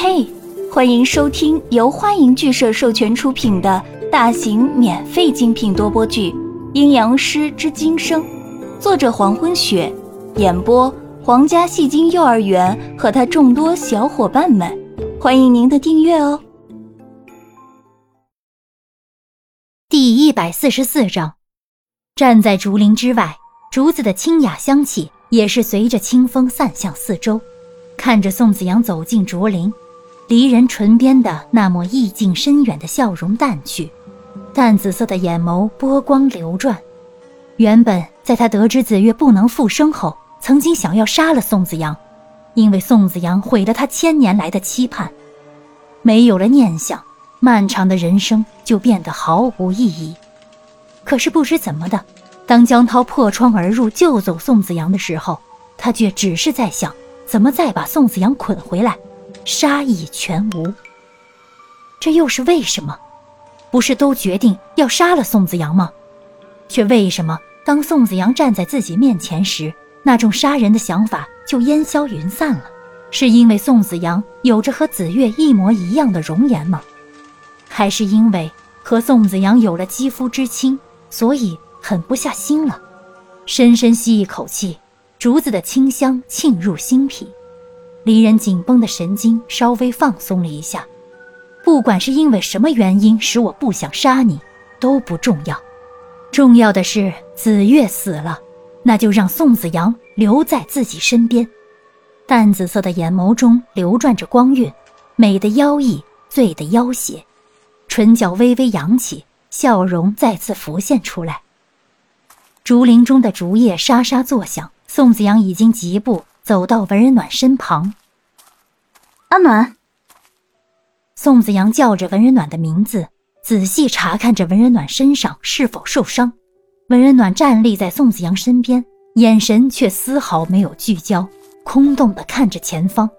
嘿，欢迎收听由欢迎剧社授权出品的大型免费精品多播剧《阴阳师之今生》，作者黄昏雪，演播皇家戏精幼儿园和他众多小伙伴们，欢迎您的订阅哦。第一百四十四章，站在竹林之外，竹子的清雅香气也是随着清风散向四周。看着宋子阳走进竹林。离人唇边的那抹意境深远的笑容淡去，淡紫色的眼眸波光流转。原本在他得知紫月不能复生后，曾经想要杀了宋子阳，因为宋子阳毁了他千年来的期盼。没有了念想，漫长的人生就变得毫无意义。可是不知怎么的，当江涛破窗而入救走宋子阳的时候，他却只是在想怎么再把宋子阳捆回来。杀意全无，这又是为什么？不是都决定要杀了宋子阳吗？却为什么当宋子阳站在自己面前时，那种杀人的想法就烟消云散了？是因为宋子阳有着和紫月一模一样的容颜吗？还是因为和宋子阳有了肌肤之亲，所以狠不下心了？深深吸一口气，竹子的清香沁入心脾。离人紧绷的神经稍微放松了一下，不管是因为什么原因使我不想杀你，都不重要，重要的是紫月死了，那就让宋子阳留在自己身边。淡紫色的眼眸中流转着光晕，美的妖异，醉的妖邪，唇角微微扬起，笑容再次浮现出来。竹林中的竹叶沙沙作响，宋子阳已经疾步。走到文人暖身旁，阿暖。宋子阳叫着文人暖的名字，仔细查看着文人暖身上是否受伤。文人暖站立在宋子阳身边，眼神却丝毫没有聚焦，空洞的看着前方。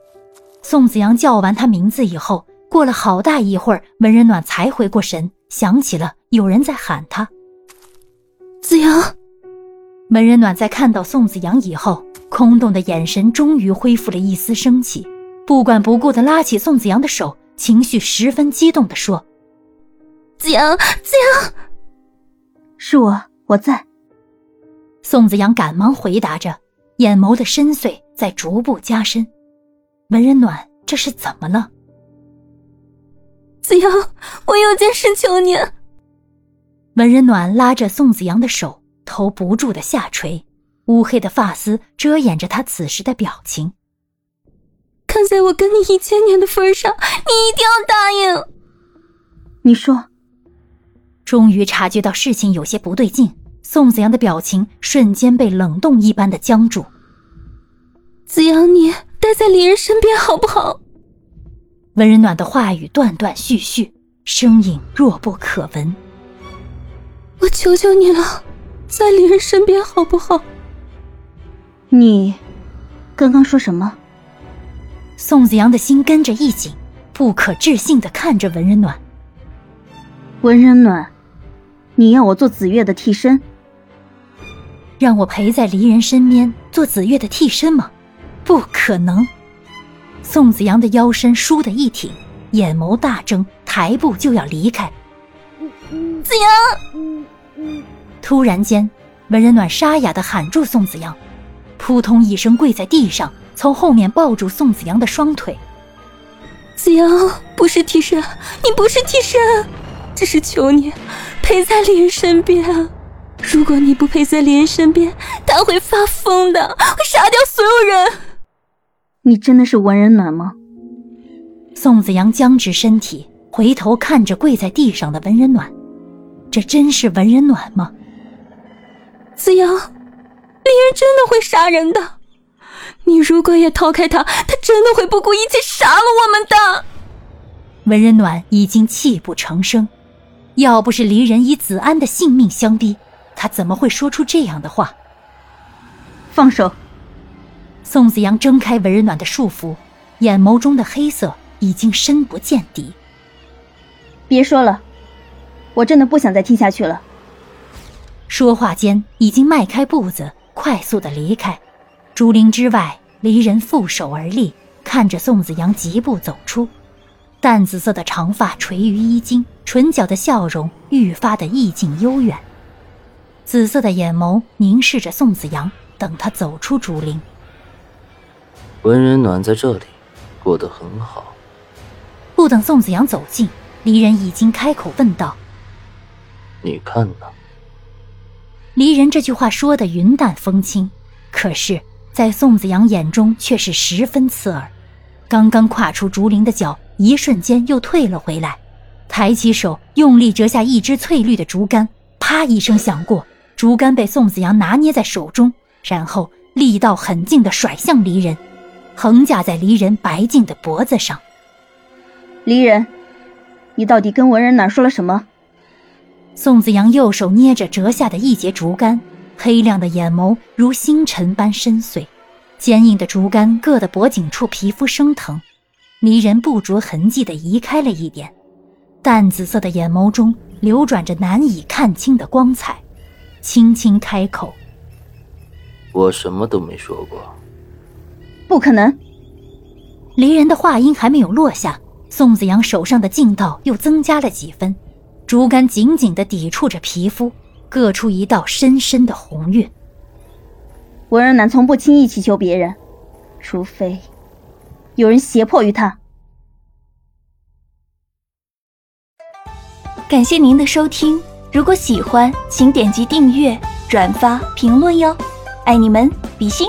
宋子阳叫完他名字以后，过了好大一会儿，文人暖才回过神，想起了有人在喊他。子阳。文人暖在看到宋子阳以后。空洞的眼神终于恢复了一丝生气，不管不顾地拉起宋子阳的手，情绪十分激动地说：“子阳，子阳，是我，我在。”宋子阳赶忙回答着，眼眸的深邃在逐步加深。文人暖，这是怎么了？子阳，我有件事求你。文人暖拉着宋子阳的手，头不住的下垂。乌黑的发丝遮掩着他此时的表情。看在我跟你一千年的份上，你一定要答应。你说。终于察觉到事情有些不对劲，宋子阳的表情瞬间被冷冻一般的僵住。子阳，你待在李人身边好不好？文人暖的话语断断续续，声音弱不可闻。我求求你了，在李人身边好不好？你刚刚说什么？宋子阳的心跟着一紧，不可置信的看着文人暖。文人暖，你要我做子月的替身？让我陪在离人身边做子月的替身吗？不可能！宋子阳的腰身倏地一挺，眼眸大睁，抬步就要离开。子阳！突然间，文人暖沙哑的喊住宋子阳。扑通一声跪在地上，从后面抱住宋子阳的双腿。子阳不是替身，你不是替身，只是求你陪在李人身边。如果你不陪在李人身边，他会发疯的，会杀掉所有人。你真的是文人暖吗？宋子阳僵直身体，回头看着跪在地上的文人暖，这真是文人暖吗？子阳。真的会杀人的，你如果也逃开他，他真的会不顾一切杀了我们的。文人暖已经泣不成声，要不是离人以子安的性命相逼，他怎么会说出这样的话？放手！宋子阳挣开文人暖的束缚，眼眸中的黑色已经深不见底。别说了，我真的不想再听下去了。说话间，已经迈开步子。快速的离开，竹林之外，离人负手而立，看着宋子阳疾步走出，淡紫色的长发垂于衣襟，唇角的笑容愈发的意境悠远。紫色的眼眸凝视着宋子阳，等他走出竹林。文人暖在这里过得很好。不等宋子阳走近，离人已经开口问道：“你看呢？”离人这句话说的云淡风轻，可是，在宋子阳眼中却是十分刺耳。刚刚跨出竹林的脚，一瞬间又退了回来，抬起手，用力折下一只翠绿的竹竿，啪一声响过。竹竿被宋子阳拿捏在手中，然后力道很劲地甩向离人，横架在离人白净的脖子上。离人，你到底跟文人哪说了什么？宋子阳右手捏着折下的一截竹竿，黑亮的眼眸如星辰般深邃，坚硬的竹竿硌得脖颈处皮肤生疼。离人不着痕迹地移开了一点，淡紫色的眼眸中流转着难以看清的光彩。轻轻开口：“我什么都没说过。”不可能！离人的话音还没有落下，宋子阳手上的劲道又增加了几分，竹竿紧紧的抵触着皮肤，硌出一道深深的红晕。文人男从不轻易乞求别人，除非有人胁迫于他。感谢您的收听。如果喜欢，请点击订阅、转发、评论哟，爱你们，比心。